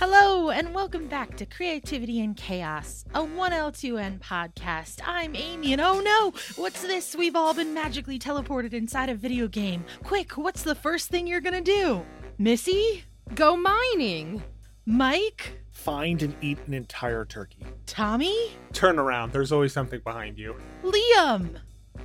Hello, and welcome back to Creativity and Chaos, a 1L2N podcast. I'm Amy, and oh no, what's this? We've all been magically teleported inside a video game. Quick, what's the first thing you're gonna do? Missy? Go mining. Mike? Find and eat an entire turkey. Tommy? Turn around. There's always something behind you. Liam?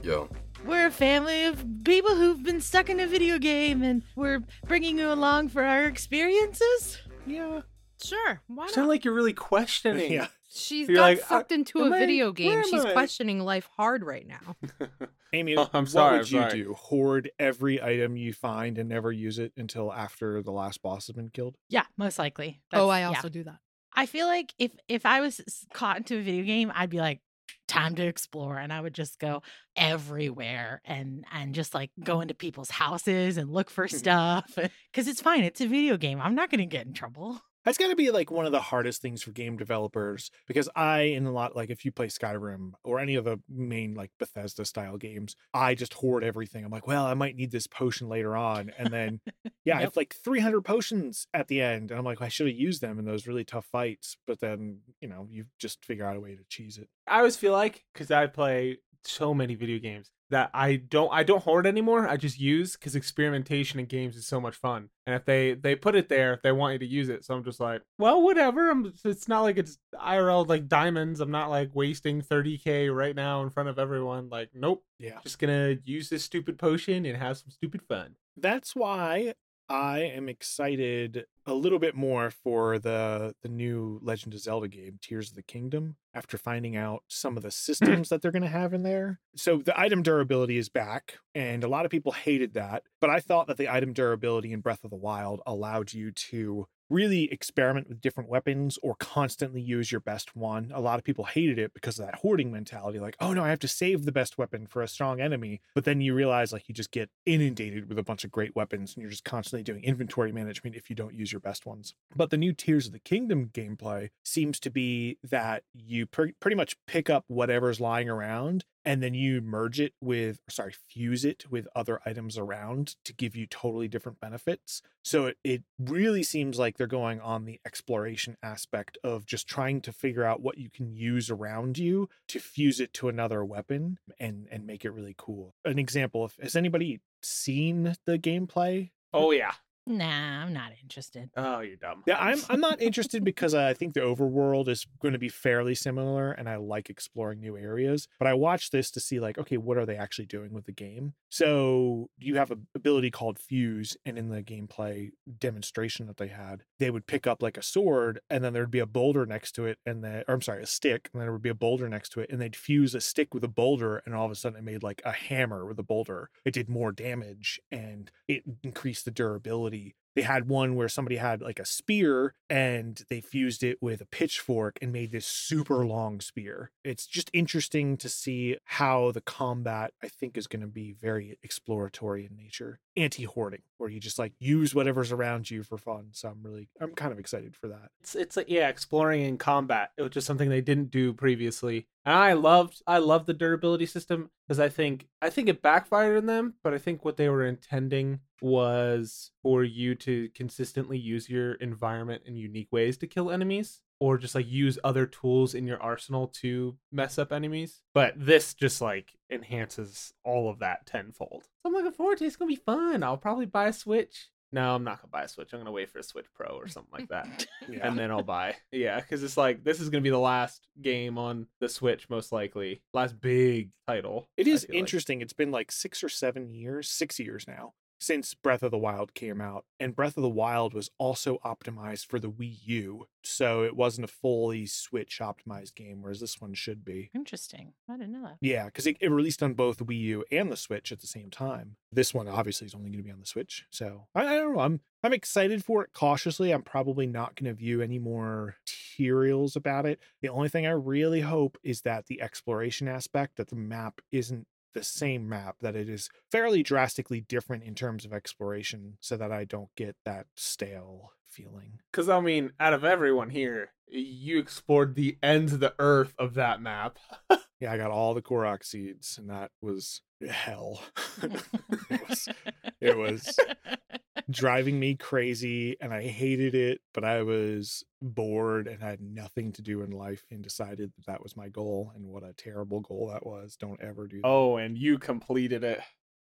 Yo, We're a family of people who've been stuck in a video game, and we're bringing you along for our experiences. Yeah. Sure. Why not? Sound not? like you're really questioning. Yeah. She's You're got like, sucked uh, into a am I- video game. She's I? questioning life hard right now. Amy, Oh, I'm what sorry, would I'm you sorry. do? Hoard every item you find and never use it until after the last boss has been killed? Yeah, most likely. oh, That's- I yeah. also do that. I feel like if if I was caught into a video game, I'd be like, time to explore, and I would just go everywhere and and just like go into people's houses and look for stuff because it's fine. It's a video game. I'm not gonna get in trouble. That's got to be like one of the hardest things for game developers because I, in a lot, like if you play Skyrim or any of the main like Bethesda style games, I just hoard everything. I'm like, well, I might need this potion later on. And then, yeah, I have like 300 potions at the end. And I'm like, I should have used them in those really tough fights. But then, you know, you just figure out a way to cheese it. I always feel like because I play so many video games that I don't I don't hoard anymore. I just use because experimentation in games is so much fun. And if they they put it there, they want you to use it. So I'm just like, well, whatever. I'm. It's not like it's IRL like diamonds. I'm not like wasting 30k right now in front of everyone. Like, nope. Yeah. Just gonna use this stupid potion and have some stupid fun. that's why I am excited a little bit more for the the new Legend of Zelda game, Tears of the Kingdom, after finding out some of the mm. systems that they're going to have in there. So the item durability is back, and a lot of people hated that, but I thought that the item durability in Breath of the Wild allowed you to really experiment with different weapons or constantly use your best one. A lot of people hated it because of that hoarding mentality like, "Oh no, I have to save the best weapon for a strong enemy." But then you realize like you just get inundated with a bunch of great weapons and you're just constantly doing inventory management if you don't use your best ones. But the new Tears of the Kingdom gameplay seems to be that you pre- pretty much pick up whatever's lying around and then you merge it with sorry fuse it with other items around to give you totally different benefits. So it, it really seems like they're going on the exploration aspect of just trying to figure out what you can use around you to fuse it to another weapon and and make it really cool. An example if has anybody seen the gameplay? Oh yeah. Nah, I'm not interested. Oh, you're dumb. yeah, I'm I'm not interested because I think the overworld is going to be fairly similar and I like exploring new areas. But I watched this to see like, okay, what are they actually doing with the game? So you have an ability called Fuse, and in the gameplay demonstration that they had, they would pick up like a sword, and then there'd be a boulder next to it, and then or I'm sorry, a stick, and then there would be a boulder next to it, and they'd fuse a stick with a boulder, and all of a sudden it made like a hammer with a boulder. It did more damage and it increased the durability they had one where somebody had like a spear and they fused it with a pitchfork and made this super long spear. It's just interesting to see how the combat I think is going to be very exploratory in nature, anti-hoarding, where you just like use whatever's around you for fun. So I'm really I'm kind of excited for that. it's it's like yeah exploring in combat which is something they didn't do previously and i loved i loved the durability system because i think i think it backfired on them but i think what they were intending was for you to consistently use your environment in unique ways to kill enemies or just like use other tools in your arsenal to mess up enemies. But this just like enhances all of that tenfold. So i'm looking forward to it. it's gonna be fun. I'll probably buy a switch no i'm not gonna buy a switch i'm gonna wait for a switch pro or something like that Yeah. and then I'll buy. Yeah, because it's like this is gonna be the last game on the Switch, most likely, last big title. It is I is feel like. interesting. It's been like six or seven years, six years now since Breath of the Wild came out. And Breath of the Wild was also optimized for the Wii U. So it wasn't a fully Switch optimized game, whereas this one should be. Interesting. I didn't know that. Yeah, because it, it released on both the Wii U and the Switch at the same time. This one obviously is only going to be on the Switch. So I, I don't know. I'm I'm excited for it cautiously. I'm probably not going to view any more materials about it. The only thing I really hope is that the exploration aspect, that the map isn't the same map, that it is fairly drastically different in terms of exploration so that I don't get that stale feeling. Because I mean, out of everyone here, you explored the ends of the earth of that map. Yeah, I got all the Korok seeds, and that was hell. it was it was driving me crazy and I hated it, but I was bored and had nothing to do in life and decided that that was my goal and what a terrible goal that was. Don't ever do that. Oh, and you completed it.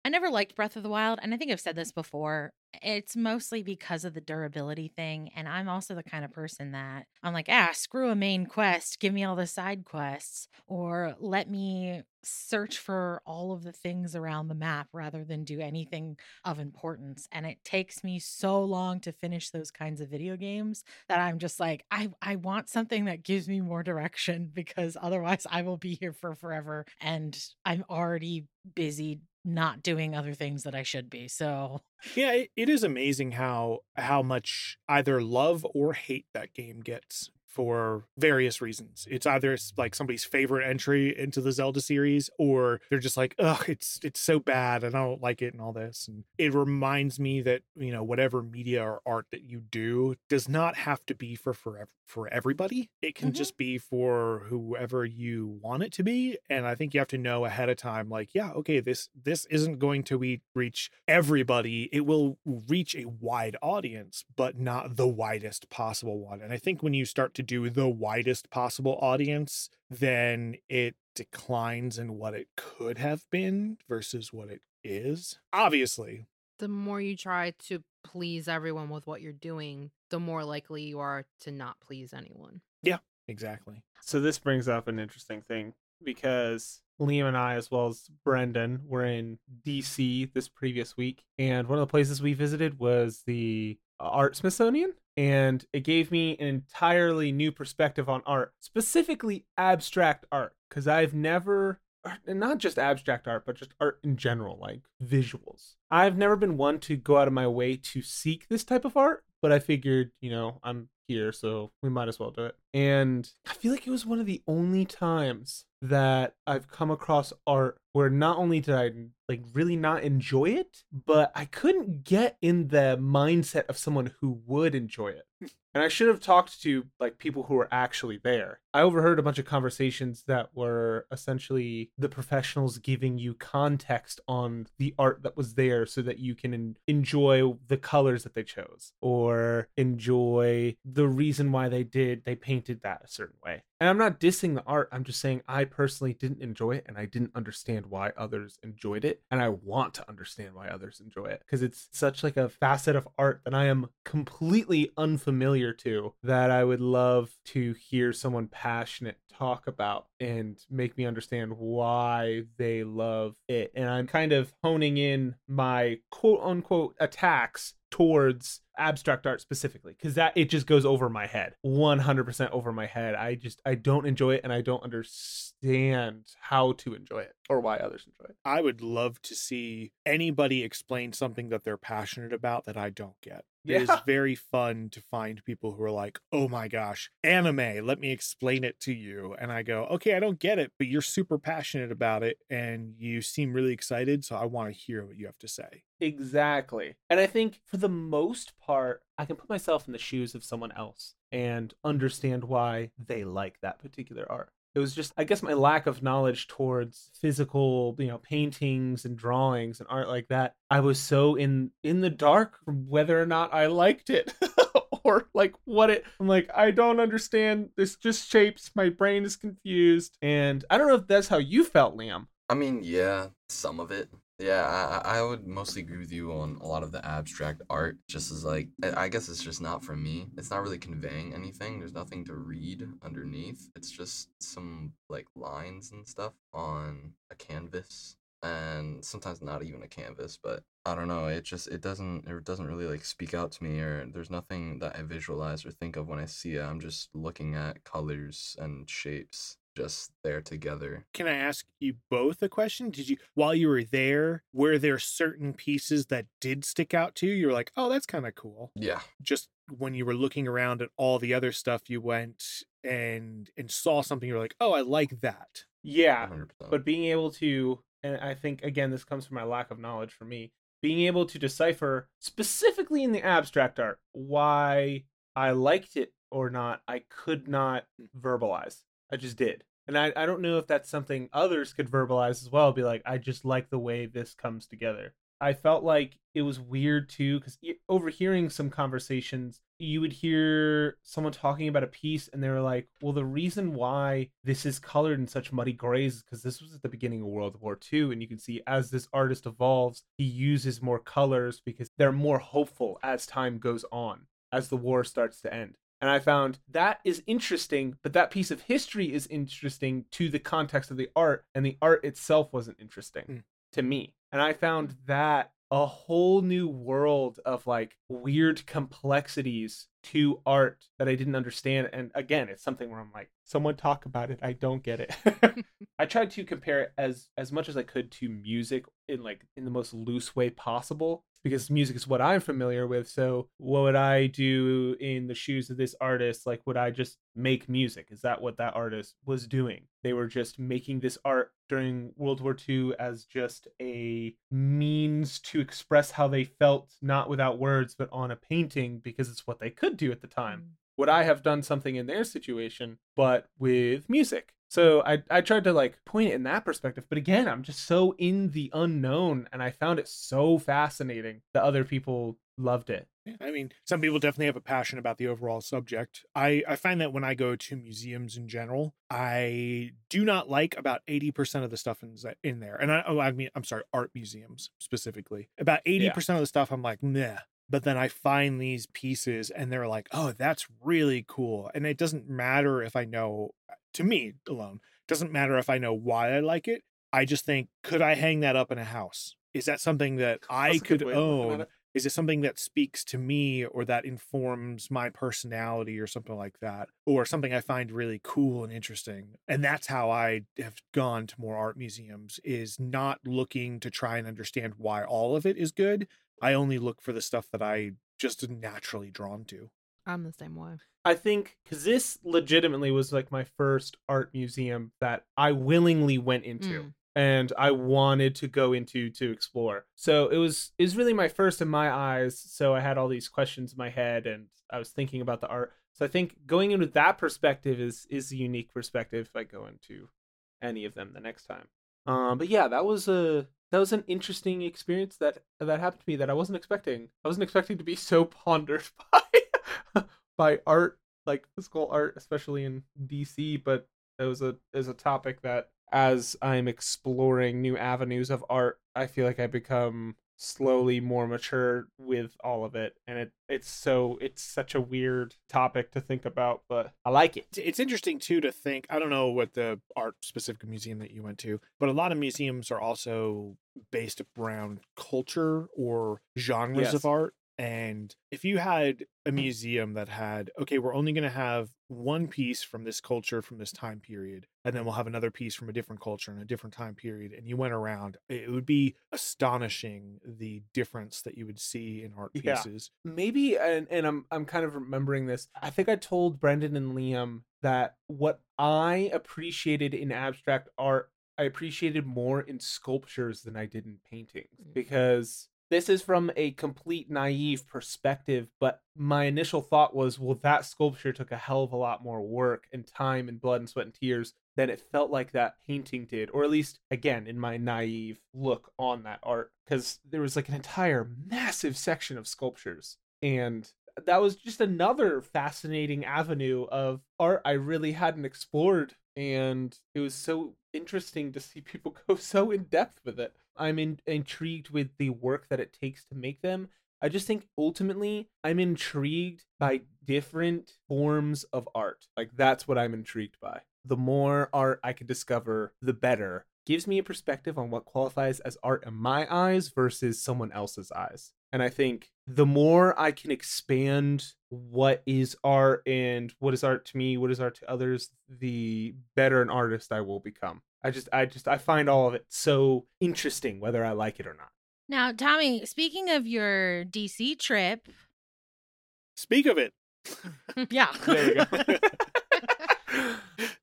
I never liked Breath of the Wild, and I think I've said this before. It's mostly because of the durability thing, and I'm also the kind of person that I'm like, ah, screw a main quest, give me all the side quests, or let me search for all of the things around the map rather than do anything of importance. And it takes me so long to finish those kinds of video games that I'm just like, I, I want something that gives me more direction because otherwise I will be here for forever and I'm already busy not doing other things that I should be. So Yeah, it, it is amazing how how much either love or hate that game gets for various reasons. It's either like somebody's favorite entry into the Zelda series, or they're just like, "Ugh, it's it's so bad, and I don't like it," and all this. And it reminds me that you know whatever media or art that you do does not have to be for forever for everybody. It can Mhm. just be for whoever you want it to be. And I think you have to know ahead of time, like, yeah, okay, this this isn't going to be, reach everybody. It will reach a wide audience, but not the widest possible one. And I think when you start to do the widest possible audience, then it declines in what it could have been versus what it is. Obviously, The more you try to please everyone with what you're doing, the more likely you are to not please anyone. Yeah, exactly. So this brings up an interesting thing because Liam and I, as well as Brendan, were in DC this previous week, and one of the places we visited was the uh, Art Smithsonian, and it gave me an entirely new perspective on art, specifically abstract art, because I've never. And not just abstract art, but just art in general, like visuals. I've never been one to go out of my way to seek this type of art, but I figured, you know, I'm here, so we might as well do it. And I feel like it was one of the only times that I've come across art where not only did I like really not enjoy it, but I couldn't get in the mindset of someone who would enjoy it. And I should have talked to like people who were actually there. I overheard a bunch of conversations that were essentially the professionals giving you context on the art that was there so that you can en- enjoy the colors that they chose or enjoy the reason why they did they painted that a certain way. And I'm not dissing the art. I'm just saying I personally didn't enjoy it and I didn't understand why others enjoyed it and I want to understand why others enjoy it because it's such like a facet of art that I am completely unfamiliar to that I would love to hear someone passionate talk about and make me understand why they love it. And I'm kind of honing in my quote unquote attacks towards abstract art specifically because that it just goes over my head 100% over my head i just i don't enjoy it and i don't understand how to enjoy it or why others enjoy it I would love to see anybody explain something that they're passionate about that I don't get. It is Yeah. very fun to find people who are like, oh my gosh, anime, let me explain it to you. And I go, okay, I don't get it, but you're super passionate about it and you seem really excited. So I want to hear what you have to say. Exactly. And I think for the most part, I can put myself in the shoes of someone else and understand why they like that particular art. It was just, I guess, my lack of knowledge towards physical, you know, paintings and drawings and art like that. I was so in in the dark whether or not I liked it or like what it. I'm like, I don't understand. This just shapes. My brain is confused, and I don't know if that's how you felt, Liam. I mean, yeah, some of it. Yeah, I, I would mostly agree with you on a lot of the abstract art. Just as like, I guess it's just not for me. It's not really conveying anything. There's nothing to read underneath. It's just some like lines and stuff on a canvas, and sometimes not even a canvas. But I don't know. It just it doesn't it doesn't really like speak out to me, or there's nothing that I visualize or think of when I see it. I'm just looking at colors and shapes just there together. Can I ask you both a question? Did you, while you were there, were there certain pieces that did stick out to you? You're like, oh, that's kind of cool. Yeah. Just when you were looking around at all the other stuff, you went and and saw something. You're like, oh, I like that. Yeah, 100%. but being able to and i think again this comes from my lack of knowledge for me being able to decipher specifically in the abstract art why i liked it or not i could not mm. verbalize i just did and I, I don't know if that's something others could verbalize as well be like i just like the way this comes together I felt like it was weird too because overhearing some conversations, you would hear someone talking about a piece and they were like, well, the reason why this is colored in such muddy grays is because this was at the beginning of World War II. And you can see as this artist evolves, he uses more colors because they're more hopeful as time goes on, as the war starts to end. And I found that is interesting, but that piece of history is interesting to the context of the art, and the art itself wasn't interesting Mm. to me. And I found that a whole new world of like weird complexities to art that I didn't understand. And again, it's something where I'm like, someone talk about it. I don't get it. I tried to compare it as as much as I could to music in like in the most loose way possible because music is what I'm familiar with. So what would I do in the shoes of this artist? Like would I just make music? Is that what that artist was doing? They were just making this art during World War II as just a means to express how they felt, not without words, but on a painting because it's what they could do at the time mm. would I have done something in their situation, but with music? So I I tried to like point it in that perspective, but again, I'm just so in the unknown, and I found it so fascinating that other people loved it. Yeah, I mean, some people definitely have a passion about the overall subject. I, I find that when I go to museums in general, I do not like about 80% of the stuff in, in there. And I, oh, I mean, I'm sorry, art museums specifically. About 80% of the stuff, I'm like, meh. But then I find these pieces and they're like, oh, that's really cool. And it doesn't matter if I know, to me alone, doesn't matter if I know why I like it. I just think, could I hang that up in a house? Is that something that I That's could way of looking at own? Is it something that speaks to me or that informs my personality or something like that or something i find really cool and interesting and that's how i have gone to more art museums is not looking to try and understand why all of it is good i only look for the stuff that i just naturally drawn to I'm the same way. I think because this legitimately was like my first art museum that I willingly went into. Mm. and I wanted to go into to explore. So it was it was really my first in my eyes. So I had all these questions in my head and I was thinking about the art. So I think going into that perspective is is a unique perspective if I go into any of them the next time. Um but yeah, that was a that was an interesting experience that that happened to me that I wasn't expecting. I wasn't expecting to be so pondered by by art, like physical art, especially in DC, but it was a is a topic that as I'm exploring new avenues of art, I feel like I become slowly more mature with all of it and it it's so it's such a weird topic to think about but I like it. It's- interesting too to think i don't know what the art specific museum that you went to but a lot of museums are also based around culture or genres Yes. of art and if you had a museum that had okay we're only going to have one piece from this culture from this time period and then we'll have another piece from a different culture in a different time period and you went around it would be astonishing the difference that you would see in art pieces. Yeah. maybe and, and I'm I'm kind of remembering this. I think I told Brendan and Liam that what I appreciated in abstract art, I appreciated more in sculptures than I did in paintings Mm. because this is from a complete naive perspective, but my initial thought was, well, that sculpture took a hell of a lot more work and time and blood and sweat and tears than it felt like that painting did, or at least, again, in my naive look on that art, because there was like an entire massive section of sculptures. And that was just another fascinating avenue of art I really hadn't explored. And it was so interesting to see people go so in depth with it. I'm in, intrigued with the work that it takes to make them. I just think ultimately I'm intrigued by different forms of art. Like that's what I'm intrigued by. The more art I can discover, the better. Gives me a perspective on what qualifies as art in my eyes versus someone else's eyes. And I think the more I can expand what is art and what is art to me, what is art to others, the better an artist I will become. I just I just I find all of it so interesting whether I like it or not. Now, Tommy, speaking of your DC trip, speak of it yeah. There we go.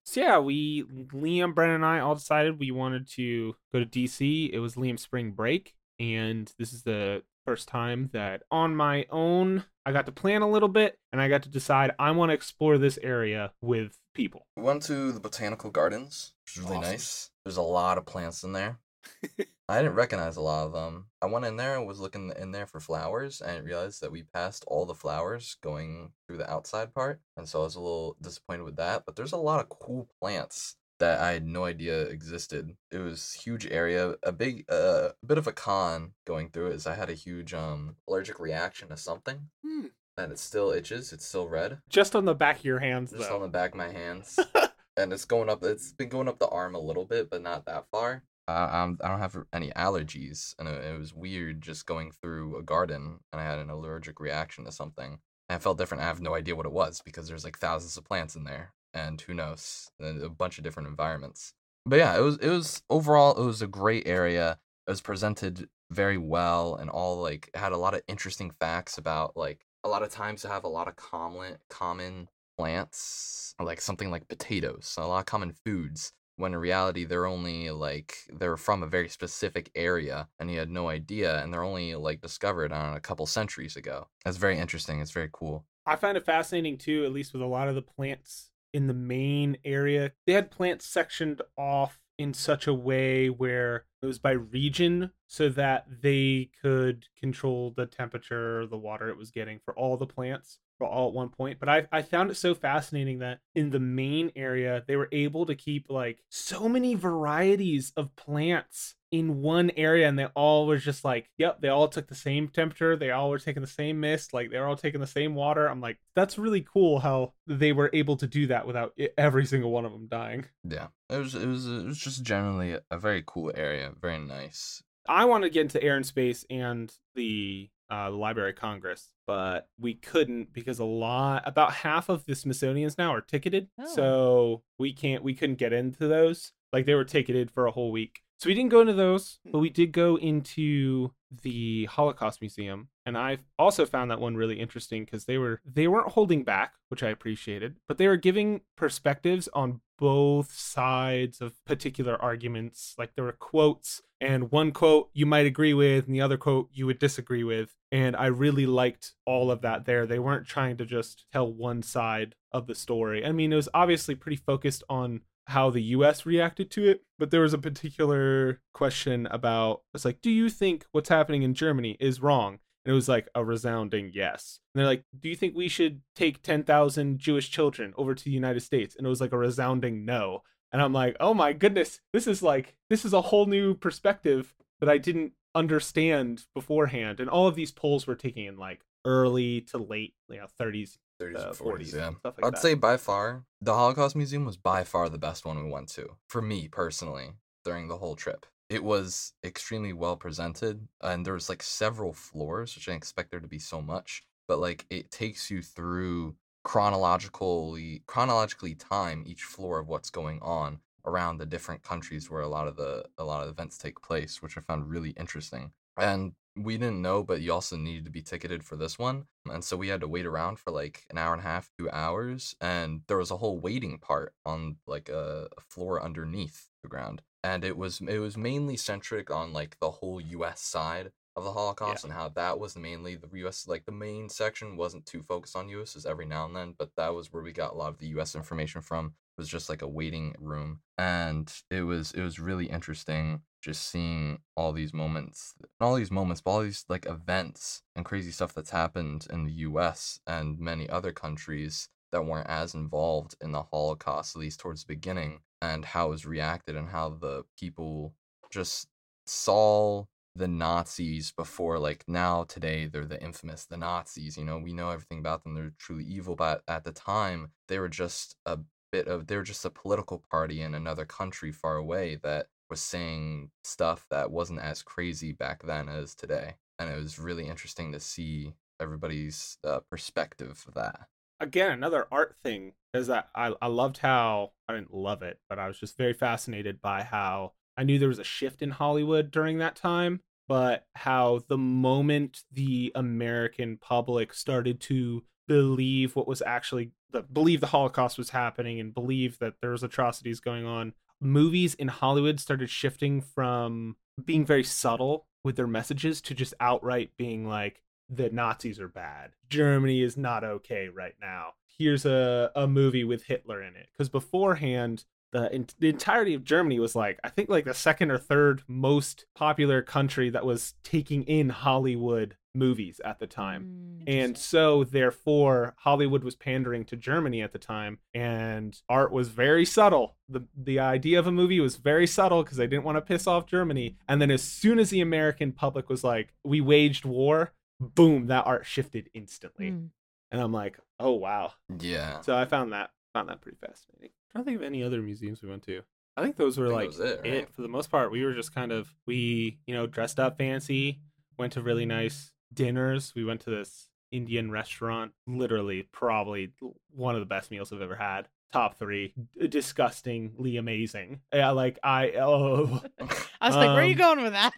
so yeah, we Liam, Brennan, and I all decided we wanted to go to DC. It was Liam's spring break, and this is the first time that on my own I got to plan a little bit and I got to decide I want to explore this area with people. We went to the botanical gardens, which really Awesome. nice. There's a lot of plants in there. I didn't recognize a lot of them. I went in there and was looking in there for flowers and realized that we passed all the flowers going through the outside part. And so I was a little disappointed with that. But there's a lot of cool plants that I had no idea existed. It was huge area, a big uh, a bit of a con going through it is I had a huge um allergic reaction to something. Hmm. And it still itches, it's still red. Just on the back of your hands, Just though. on the back of my hands. and it's going up it's been going up the arm a little bit, but not that far. I, I'm, I don't have any allergies, and it, it was weird just going through a garden, and I had an allergic reaction to something. And it felt different. I have no idea what it was because there's like thousands of plants in there, and who knows, and a bunch of different environments. But yeah, it was it was overall it was a great area. It was presented very well, and all like had a lot of interesting facts about like a lot of times have a lot of common common plants, like something like potatoes, a lot of common foods when in reality they're only like they're from a very specific area and he had no idea and they're only like discovered on a couple centuries ago. That's very interesting. It's very cool. I find it fascinating too, at least with a lot of the plants in the main area. They had plants sectioned off in such a way where it was by region so that they could control the temperature, the water it was getting for all the plants all at one point. But I, I found it so fascinating that in the main area, they were able to keep like so many varieties of plants in one area and they all was just like yep they all took the same temperature they all were taking the same mist like they're all taking the same water i'm like that's really cool how they were able to do that without every single one of them dying yeah it was it was it was just generally a- a very cool area very nice i want to get into air and space and the uh, the library of congress but we couldn't because a lot about half of the smithsonian's now are ticketed. Oh. so we can't we couldn't get into those. Like they were ticketed for a whole week. So we didn't go into those but we did go into the holocaust museum and i also found that one really interesting because they were they weren't holding back which i appreciated but they were giving perspectives on both sides of particular arguments. Like there were quotes and one quote you might agree with and the other quote you would disagree with and i really liked all of that there. They weren't trying to just tell one side of the story. I mean it was obviously pretty focused on how the US reacted to it, but there was a particular question about it's like, do you think what's happening in Germany is wrong? And it was like a resounding yes. And they're like, do you think we should take 10,000 Jewish children over to the United States? And it was like a resounding no. And I'm like, oh my goodness, this is like, this is a whole new perspective that I didn't understand beforehand. And all of these polls were taken in like early to late, you know, 30s, 30s uh, and 40s 40s, yeah stuff like i'd that. say by far the holocaust museum was by far the best one we went to for me personally during the whole trip it was extremely well presented and there was like several floors which i expect there to be so much but like it takes you through chronologically chronologically time each floor of what's going on around the different countries where a lot of the a lot of events take place which i found really interesting. And we didn't know but you also needed to be ticketed for this one and so we had to wait around for like an hour and a half two hours and there was a whole waiting part on like a floor underneath the ground and it was it was mainly centric on like the whole us side of the holocaust and how that was mainly the us like the main section wasn't too focused on us as every now and then but that was where we got a lot of the us information from it was just like a waiting room and it was it was really interesting just seeing all these moments not all these moments but all these like events and crazy stuff that's happened in the US and many other countries that weren't as involved in the Holocaust, at least towards the beginning, and how it was reacted and how the people just saw the Nazis before like now today they're the infamous the Nazis, you know, we know everything about them, they're truly evil, but at the time they were just a bit of they were just a political party in another country far away that was saying stuff that wasn't as crazy back then as today. And it was really interesting to see everybody's uh, perspective of that. Again another art thing is that I, I loved how i didn't love it but i was just very fascinated by how i knew there was a shift in hollywood during that time but how the moment the american public started to believe what was actually the believe the holocaust was happening and believe that there was atrocities going on movies in hollywood started shifting from being very subtle with their messages to just outright being like the Nazis are bad. Germany is not okay right now. Here's a, a movie with Hitler in it. Because beforehand, the in, the entirety of Germany was like I think like the second or third most popular country that was taking in Hollywood movies at the time. Mm. And so therefore Hollywood was pandering to Germany at the time and art was very subtle. The the idea of a movie was very subtle because they didn't want to piss off Germany. And then as soon as the American public was like we waged war, boom, that art shifted instantly. Mm. And I'm like, "Oh wow." Yeah. So I found that found that pretty fascinating. I don't think of any other museums we went to. I think those were I like think that was it, for the most part. We were just kind of we you know dressed up fancy, went to really nice dinners. We went to this Indian restaurant, literally probably one of the best meals I've ever had. Top three, disgustingly amazing. Yeah, like I oh, I was like, where are you Um, going with that?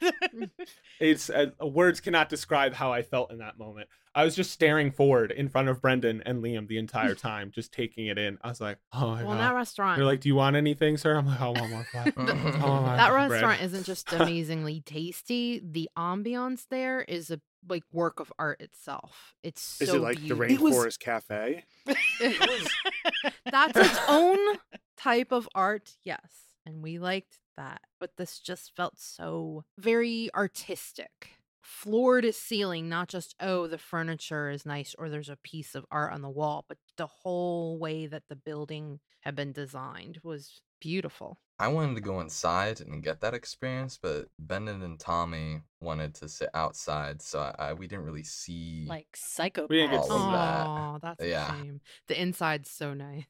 it's uh, words cannot describe how I felt in that moment. I was just staring forward in front of Brendan and Liam the entire time, just taking it in. I was like, oh my Well, god. that restaurant. They're like, "Do you want anything, sir?" I'm like, "I want more fries." The- I want my that bread." restaurant isn't just amazingly tasty. The ambiance there is a like work of art itself. It's so Is it like the beautiful. It was- Rainforest Cafe? That's its own type of art, yes. And we liked that. But this just felt so very artistic. Floor to ceiling, not just, oh, the furniture is nice or there's a piece of art on the wall, but the whole way that the building had been designed was beautiful. I wanted to go inside and get that experience, but Bennett and Tommy wanted to sit outside, so I, I we didn't really see. like psychopath. We didn't get to All see of that. Oh, that's Yeah. a shame. The inside's so nice.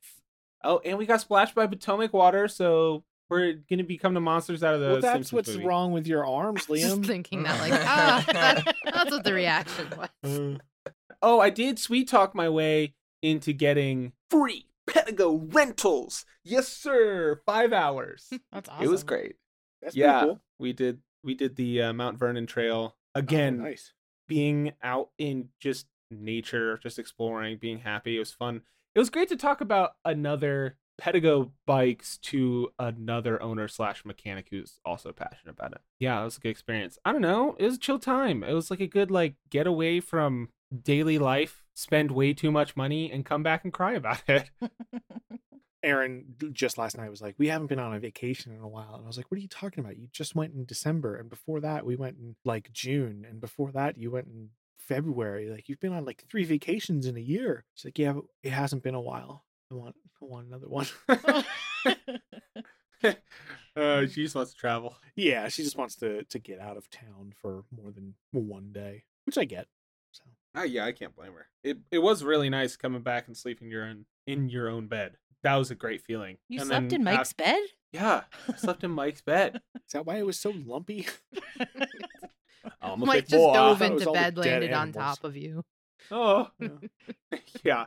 Oh, and we got splashed by Potomac water, so we're gonna become the monsters out of the. well, that's Simpsons what's movie. wrong with your arms, Liam. Just Liam. thinking that, like, ah, that, that's what the reaction was. Uh, oh, I did sweet talk my way into getting free Pedego rentals. Yes, sir. Five hours. That's awesome. It was great. That's yeah, cool. we did. We did the uh, Mount Vernon Trail Oh, again. nice. being out in just nature, just exploring, being happy. It was fun. It was great to talk about another Pedego bikes to another owner slash mechanic who's also passionate about it. Yeah, it was a good experience. I don't know. It was a chill time. It was like a good like get away from daily life, spend way too much money, and come back and cry about it. Aaron just last night was like, "We haven't been on a vacation in a while," and I was like, "What are you talking about? You just went in December, and before that we went in like June, and before that you went in February. Like you've been on like three vacations in a year." She's like, "Yeah, it hasn't been a while. I want, I want another one." uh, she just wants to travel. yeah, she just wants to to get out of town for more than one day, which I get. So Oh yeah, I can't blame her. It it was really nice coming back and sleeping your own in your own bed. That was a great feeling. you And slept then in Mike's af- bed? Yeah, I slept in Mike's bed. is that why it was so lumpy? I'm a Mike just boy. dove it was into the bed, landed on top of you. Oh, yeah.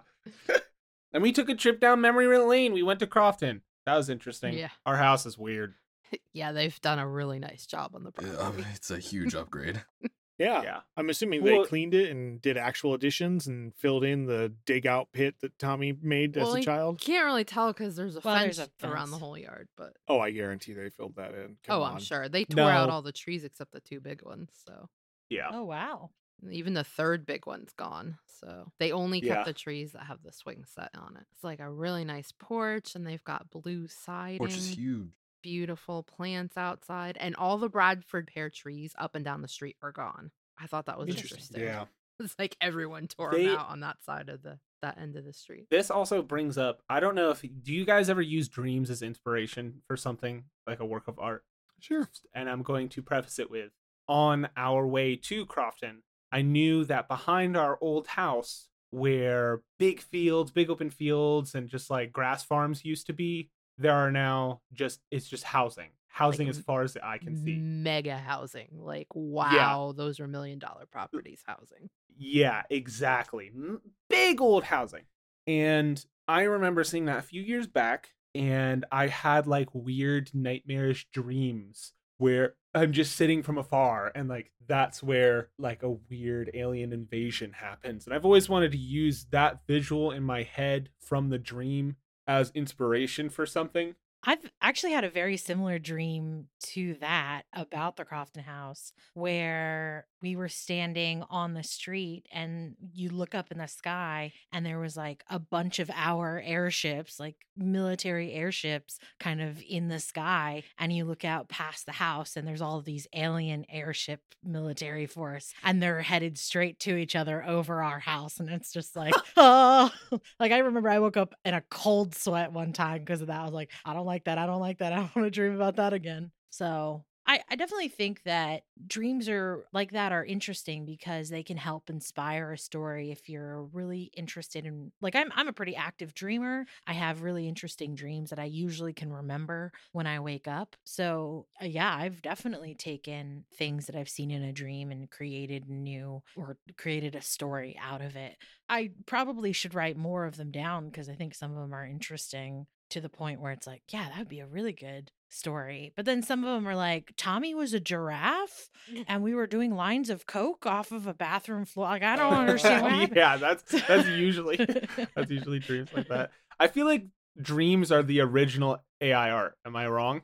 And we took a trip down memory lane. We went to Crofton. That was interesting. Yeah. Our house is weird. yeah, they've done a really nice job on the Yeah, property. it's a huge upgrade. Yeah. Yeah. I'm assuming Well- they cleaned it and did actual additions and filled in the dig out pit that Tommy made as Well, a you child. Can't really tell because there's a Well, fence there's a around the whole yard, but Oh, I guarantee they filled that in. Oh, Come oh, on. I'm sure they tore out all the trees except the two big ones. So Yeah. Oh wow. Even the third big one's gone. So they only kept Yeah. the trees that have the swing set on it. It's like a really nice porch, and they've got blue siding, Which is huge. beautiful plants outside, and all the Bradford pear trees up and down the street are gone. I thought that was Interesting. interesting. Yeah. It's like everyone tore They- them out on that side of the that end of the street. This also brings up I don't know if do you guys ever use dreams as inspiration for something like a work of art? Sure. and I'm going to preface it with on our way to Crofton, I knew that behind our old house, where big fields, big open fields, and just like grass farms used to be, there are now just it's just housing. Housing as far as the eye can see. Mega housing. Like, wow, those are million dollar properties housing. Yeah, exactly. Big old housing. And I remember seeing that a few years back, and I had like weird nightmarish dreams where I'm just sitting from afar, and like that's where like a weird alien invasion happens. And I've always wanted to use that visual in my head from the dream as inspiration for something. I've actually had a very similar dream to that about the Crofton house where we were standing on the street and you look up in the sky and there was like a bunch of our airships, like military airships kind of in the sky and you look out past the house and there's all of these alien airship military force and they're headed straight to each other over our house and it's just like oh like I remember I woke up in a cold sweat one time because of that. I was like, I don't like that. I don't like that. I don't want to dream about that again. So I, I definitely think that dreams are like that are interesting because they can help inspire a story if you're really interested in like I'm I'm a pretty active dreamer. I have really interesting dreams that I usually can remember when I wake up. So uh, yeah, I've definitely taken things that I've seen in a dream and created new or created a story out of it. I probably should write more of them down because I think some of them are interesting to the point where it's like, yeah, that would be a really good story. But then some of them are like, Tommy was a giraffe and we were doing lines of coke off of a bathroom floor. Like, I don't understand what happened. yeah, that's that's usually that's usually dreams like that. I feel like dreams are the original AI art. Am I wrong?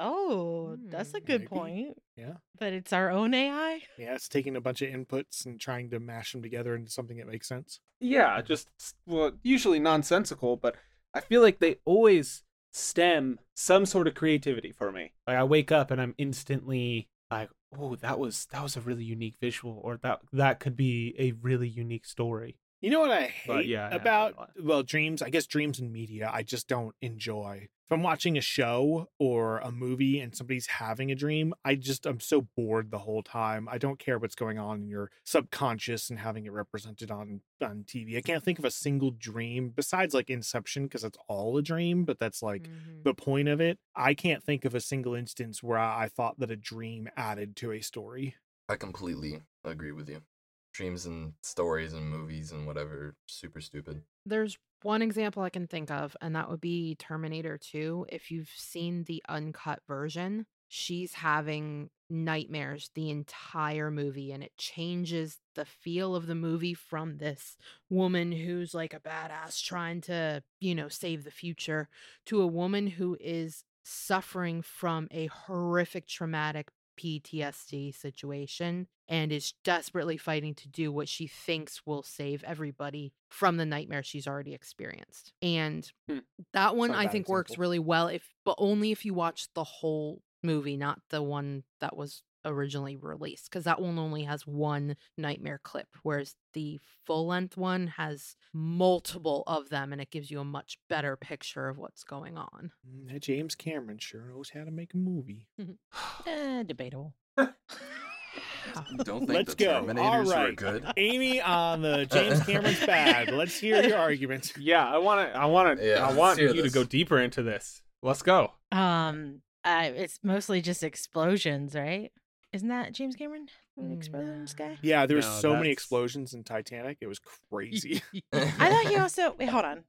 Oh, that's a Hmm, good maybe. point. Yeah. But it's our own AI. Yeah, it's taking a bunch of inputs and trying to mash them together into something that makes sense. Yeah, just well, usually nonsensical, but I feel like they always stem some sort of creativity for me. Like I wake up and I'm instantly like, "Oh, that was that was a really unique visual," or that that could be a really unique story. You know what I hate But yeah, about that well dreams? I guess dreams and media. I just don't enjoy. If I'm watching a show or a movie and somebody's having a dream, I just I'm so bored the whole time. I don't care what's going on in your subconscious and having it represented on on TV. I can't think of a single dream besides like Inception because it's all a dream, but that's like Mhm. the point of it. I can't think of a single instance where I, I thought that a dream added to a story. I completely agree with you. Dreams and stories and movies and whatever, super stupid. There's one example I can think of, and that would be Terminator 2. If you've seen the uncut version, she's having nightmares the entire movie, and it changes the feel of the movie from this woman who's like a badass trying to, you know, save the future to a woman who is suffering from a horrific traumatic PTSD situation and is desperately fighting to do what she thinks will save everybody from the nightmare she's already experienced. And Hmm. that one not I think works really well if but only if you watch the whole movie, not the one that was originally released because that one only has one nightmare clip whereas the full length one has multiple of them and it gives you a much better picture of what's going on Mm, that James Cameron sure knows how to make a movie. Eh, debatable. Don't think Let's the go. All Terminators were right. good? Amy on the James Cameron's bad. Let's hear your argument. Yeah, I want to. I want to. Yeah, I want hear you to go deeper into this. Let's go. Um, uh, it's mostly just explosions, right? Isn't that James Cameron? An Mm, explosions guy? Yeah, there were No, so many that's- explosions in Titanic. It was crazy. I thought he also. Wait, hold on.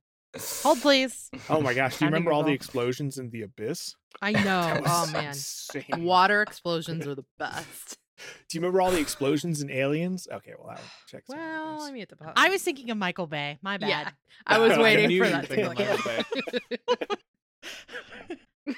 Hold, please. oh my gosh, do you Had to remember all the Google. explosions in the abyss? i know That oh man insane. water explosions are the best Do you remember all the explosions in Aliens? Okay, well that one checks. out, I well guess. i mean at the po- I was thinking of Michael Bay. My bad. yeah i was I waiting knew for you that to thinking go Michael out.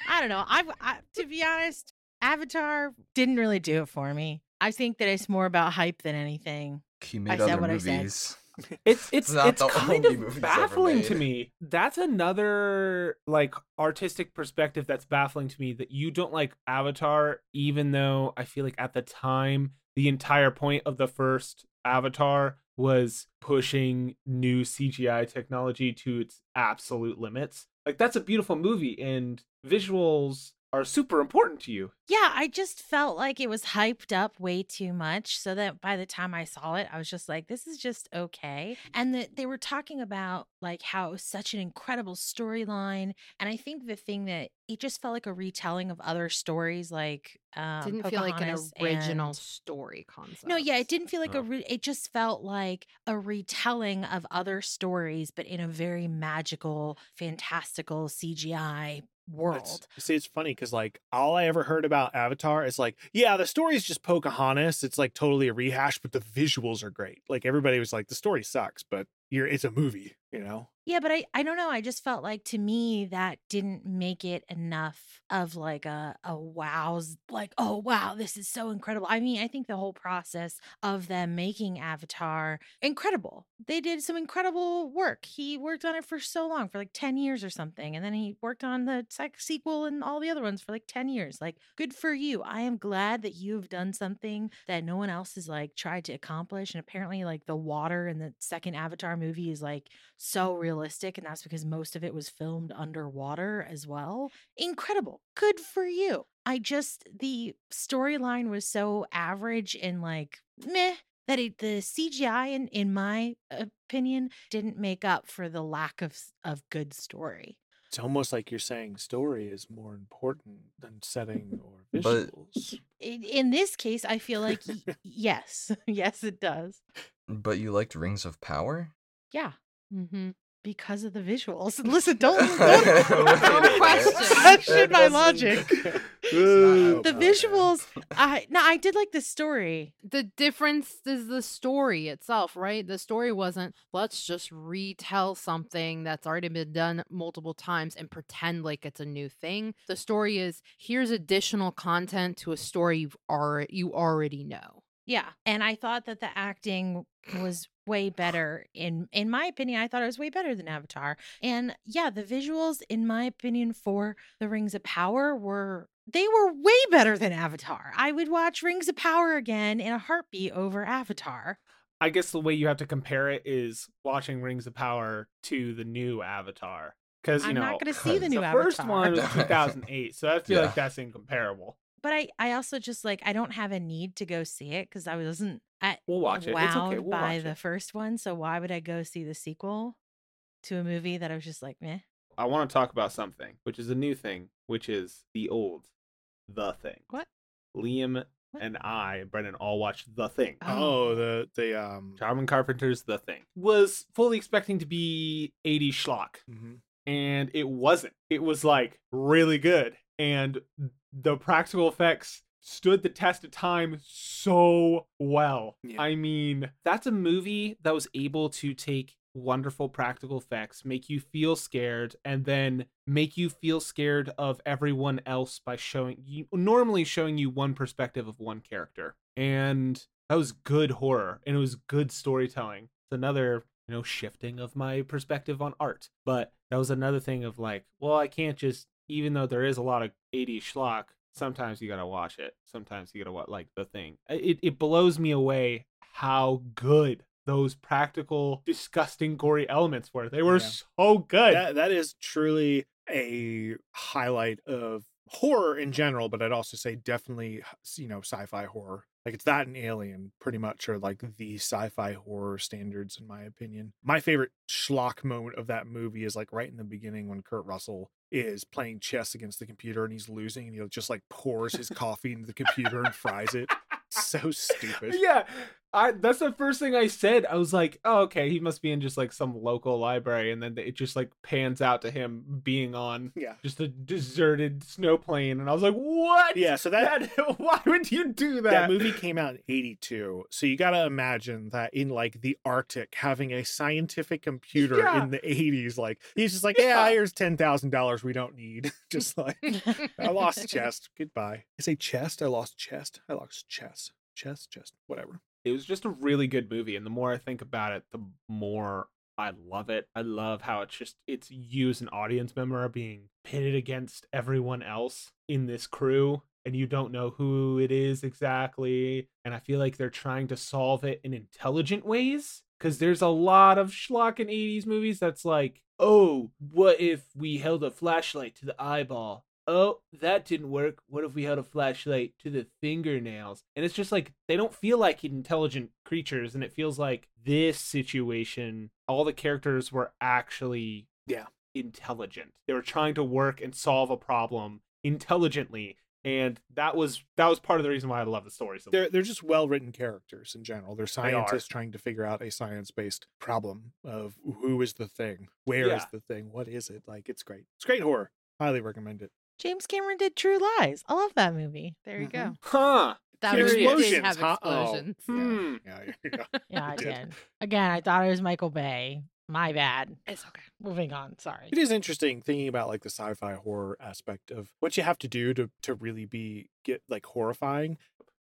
I don't know. I've, I, to be honest, Avatar didn't really do it for me. I think that it's more about hype than anything. He made said other what I said. movies. It's it's not it's kind of baffling to me. That's another like artistic perspective that's baffling to me that you don't like Avatar, even though I feel like at the time the entire point of the first Avatar was pushing new CGI technology to its absolute limits. Like that's a beautiful movie and visuals are super important to you. Yeah, I just felt like it was hyped up way too much so that by the time I saw it, I was just like, this is just okay. And that they were talking about like how it was such an incredible storyline. And I think the thing that it just felt like a retelling of other stories like um didn't feel like an original and- story concept No, yeah, it didn't feel like Oh. a. Re- it just felt like a retelling of other stories, but in a very magical, fantastical CGI world. It's, see, it's funny because like all I ever heard about Avatar is like, yeah, the story is just Pocahontas. It's like totally a rehash, but the visuals are great. Like everybody was like, the story sucks, but you're it's a movie, you know. Yeah, but I, I don't know. I just felt like to me that didn't make it enough of like a, a wow's like, oh wow, this is so incredible. I mean, I think the whole process of them making Avatar incredible. They did some incredible work. He worked on it for so long, for like 10 years or something. And then he worked on the sequel and all the other ones for like 10 years. Like, good for you. I am glad that you've done something that no one else has like tried to accomplish. And apparently, like the water in the second Avatar movie is like so realistic. And that's because most of it was filmed underwater as well. Incredible. Good for you. I just, the storyline was so average and like meh that it, the CGI, in, in my opinion, didn't make up for the lack of, of good story. It's almost like you're saying story is more important than setting or visuals. In, in this case, I feel like yes, yes, it does. But you liked Rings of Power? Yeah, Mm-hmm. because of the visuals. Listen, don't, don't a minute. question. question my logic. Doesn't- Ooh. The visuals, I no, I did like the story. The difference is the story itself, right? The story wasn't let's just retell something that's already been done multiple times and pretend like it's a new thing. The story is here's additional content to a story you've already you already know. Yeah, and I thought that the acting was way better in in my opinion. I thought it was way better than Avatar. And yeah, the visuals in my opinion for The Rings of Power were they were way better than Avatar. I would watch Rings of Power again in a heartbeat over Avatar. I guess the way you have to compare it is watching Rings of Power to the new Avatar. Because you I'm know not going to see the new the Avatar. first one was 2008, so I feel Yeah. like that's incomparable. but I I also just like I don't have a need to go see it because I wasn't I We'll watch it. wowed It's okay. We'll by watch the it. first one. So why would I go see the sequel to a movie that I was just like meh? I want to talk about something, which is a new thing, which is the old The Thing. What? Liam What? and I, and Brendan, all watched The Thing. Oh, the the um. John Carpenter's The Thing. Was fully expecting to be 80 schlock, mhm. and it wasn't. It was like really good, and the practical effects stood the test of time so well. Yeah. I mean, that's a movie that was able to take wonderful practical effects, make you feel scared, and then make you feel scared of everyone else by showing you normally showing you one perspective of one character. And that was good horror and it was good storytelling. It's another, you know, shifting of my perspective on art. But that was another thing of like, well, I can't just even though there is a lot of 80s schlock, sometimes you gotta watch it. Sometimes you gotta watch like the thing. It it blows me away how good those practical, disgusting, gory elements were. They were Yeah. so good. That that is truly a highlight of horror in general, but I'd also say definitely you know sci-fi horror. Like it's that and Alien, pretty much are like the sci-fi horror standards in my opinion. My favorite schlock moment of that movie is like right in the beginning when Kurt Russell is playing chess against the computer and he's losing and he just like pours his coffee into the computer and fries it. So stupid. yeah i that's the first thing i said. I was like oh okay he must be in just like some local library and then it just like pans out to him being on Yeah. just a deserted snow plain and i was like what? Yeah, so that why would you do that, that movie came out in 82 so you got to imagine that in like the arctic having a scientific computer Yeah. in the 80s like he's just like yeah, Yeah. here's $10000 we don't need. Just like i lost chest. Goodbye. I say chest? I lost chest? I lost chest chest chest whatever it was just a really good movie and the more i think about it the more i love it. I love how it's just it's you as an audience member being pitted against everyone else in this crew and you don't know who it is exactly and i feel like they're trying to solve it in intelligent ways because there's a lot of schlock in 80s movies that's like oh what if we held a flashlight to the eyeball oh, that didn't work. What if we held a flashlight to the fingernails? And it's just like they don't feel like intelligent creatures, and it feels like this situation, all the characters were actually Yeah. intelligent. They were trying to work and solve a problem intelligently. And that was that was part of the reason why I love the story so they're they're just well written characters in general they're scientists trying to figure out a science-based problem of who is the thing Where is Yeah. the thing what is it like it's great it's great horror highly recommend it James Cameron did True Lies. I love that movie. There you Mhm. go. Huh. That Curious. movie did Explosions, have huh? Oh. explosions. Yeah. Hmm. yeah, yeah, yeah. Yeah, I did. did. Again, I thought it was Michael Bay. My bad. It's okay. Moving on. Sorry. It is interesting thinking about like the sci-fi horror aspect of what you have to do to to really be get like horrifying.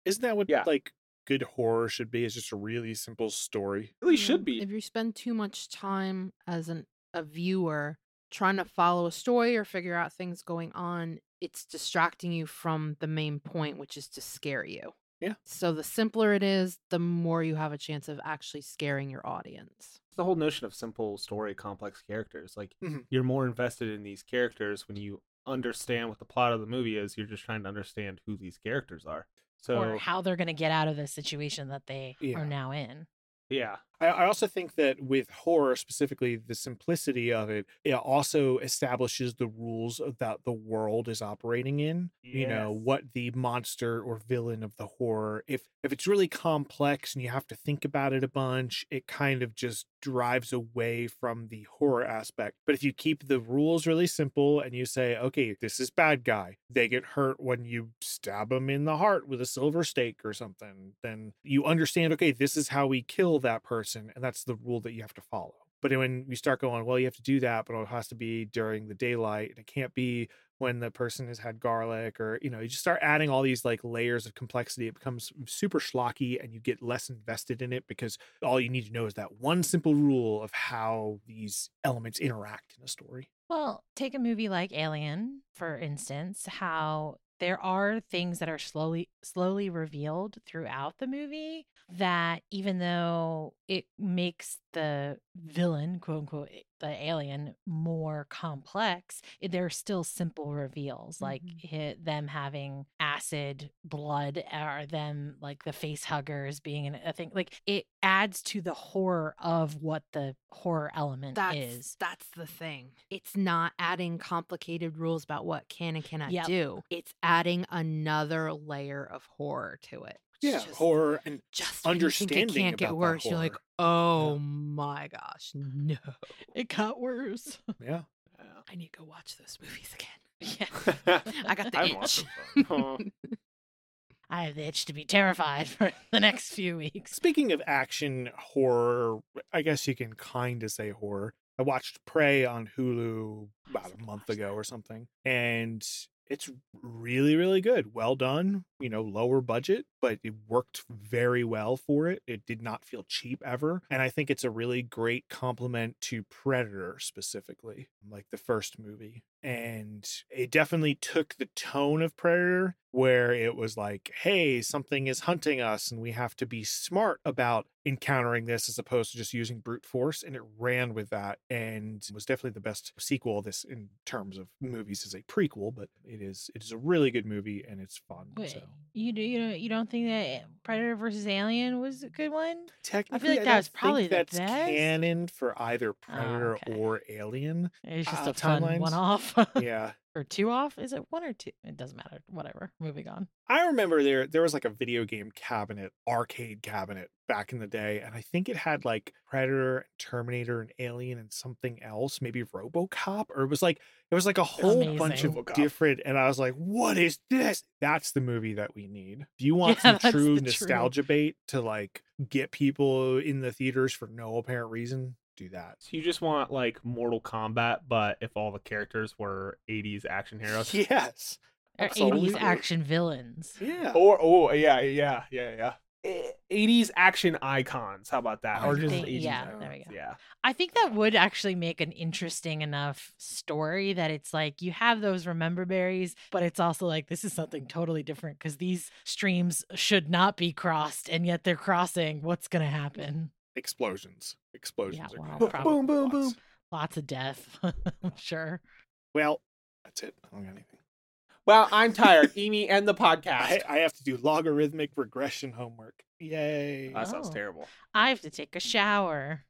Isn't that what Yeah. like good horror should be? It's just a really simple story. really Yeah, should be. If you spend too much time as an a viewer trying to follow a story or figure out things going on, it's distracting you from the main point, which is to scare you. Yeah. So the simpler it is, the more you have a chance of actually scaring your audience. the whole notion of simple story, complex characters. Like Mhm. you're more invested in these characters when you understand what the plot of the movie is. You're just trying to understand who these characters are. So or how they're going to get out of the situation that they Yeah. are now in. yeah, I, also think that with horror, specifically the simplicity of it, it also establishes the rules that the world is operating in. You know what the monster or villain of the horror. If if it's really complex and you have to think about it a bunch, it kind of just drives away from the horror aspect. But if you keep the rules really simple and you say, okay, this is bad guy, they get hurt when you stab them in the heart with a silver stake or something, then you understand, okay, this is how we kill that person, and that's the rule that you have to follow. But when you start going, well, you have to do that, but it has to be during the daylight, and it can't be when the person has had garlic, or you know, you just start adding all these like layers of complexity. It becomes super schlocky, and you get less invested in it because all you need to know is that one simple rule of how these elements interact in a story. Well, take a movie like Alien, for instance, how there are things that are slowly slowly revealed throughout the movie that even though it makes the villain, quote unquote, eh, the alien more complex, eh, they're still simple reveals, like Mhm. hit them having acid blood or them like the face huggers being an- a thing. Like it adds to the horror of what the horror element That's is. that's the thing. It's not adding complicated rules about what can and cannot Yep. do. It's adding another layer of horror to it. Yeah, just- horror and just when you think understanding it can't get worse. You're like, oh my gosh, no! It got worse. yeah. I need to go watch those movies again. Yeah. I got the I itch. I have the itch to be terrified for the next few weeks. Speaking of action horror, I guess you can kind of say horror. I watched Prey on Hulu about a month ago or something, and it's really, really good. Well done, you know, lower budget, but it worked very well for it. It did not feel cheap ever. And I think it's a really great compliment to Predator specifically, like the first movie. And it definitely took the tone of Predator, where it was like, hey, something is hunting us and we have to be smart about encountering this as opposed to just using brute force. And it ran with that and was definitely the best sequel. This in terms of movies as a prequel, but it is it is a really good movie and it's fun. Wait, So you do you don't you don't think that Predator versus Alien was a good one? technically, like I that don't was probably that's best. Oh, canon for either Predator okay. or Alien. It's just Uh, a fun timelines? one off Yeah. Or two off. Is it one or two? It doesn't matter. Whatever. Moving on. I remember there there was like a video game cabinet, arcade cabinet back in the day, and I think it had like Predator, Terminator, and Alien, and something else, maybe RoboCop, or it was like it was like a whole bunch of RoboCop. different. And I was like, "What is this?" That's the movie that we need. If you want Yeah, some that's the true true- nostalgia bait to like get people in the theaters for no apparent reason, do that. So you just want like Mortal Kombat, but if all the characters were 80s action heroes. Yes. Or Absolutely. 80s action villains. Yeah. Or oh yeah yeah yeah yeah. Eh, 80s action icons. How about that? I Or just think- 80s yeah, icons. there we go. Yeah. I think that would actually make an interesting enough story that it's like you have those remember berries, but it's also like this is something totally different because these streams should not be crossed, and yet they're crossing. What's gonna happen? Explosions. Explosions. Yeah, well, probably. Boom, boom, Lots. boom. Lots of death, I'm sure. Well, that's it. I don't got anything. Well, I'm tired. Amy and the podcast. I have to do logarithmic regression homework. Yay. that sounds Oh. terrible. I have to take a shower.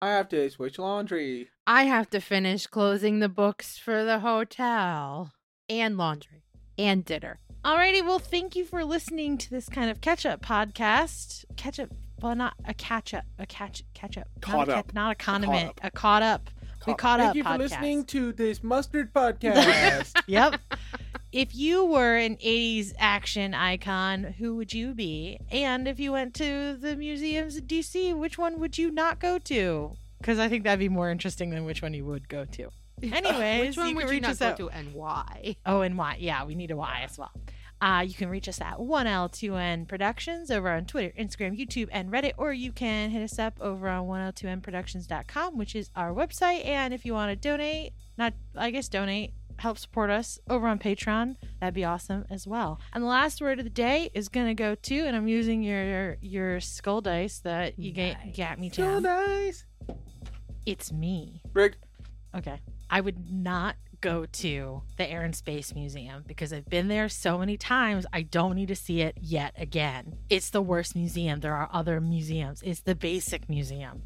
I have to switch laundry. I have to finish closing the books for the hotel and laundry and dinner. Alrighty, well, thank you for listening to this kind of catch up podcast. Catch up, well, not a catch up, a catch catch up, Caught not a, ca- up. not a condiment, up. a caught up. We Caught- caught Thank up you for podcast. listening to this mustard podcast. yep. If you were an 80s action icon, who would you be? And if you went to the museums in DC, which one would you not go to? because I think that'd be more interesting than which one you would go to. Anyways, which one you would you not go out- to and why? Oh, and why? Yeah, we need a Y as well. Uh, you can reach us at 1L2N Productions over on Twitter, Instagram, YouTube, and Reddit, or you can hit us up over on 1L2NProductions.com, which is our website. And if you want to donate, not, I guess, donate, help support us over on Patreon, that'd be awesome as well. And the last word of the day is going to go to, and I'm using your your skull dice that you ga- Nice. got me So to. nice. It's me. Rick, Okay. I would not go to the Air and Space Museum because I've been there so many times. I don't need to see it yet again. It's the worst museum. There are other museums. It's the basic museum.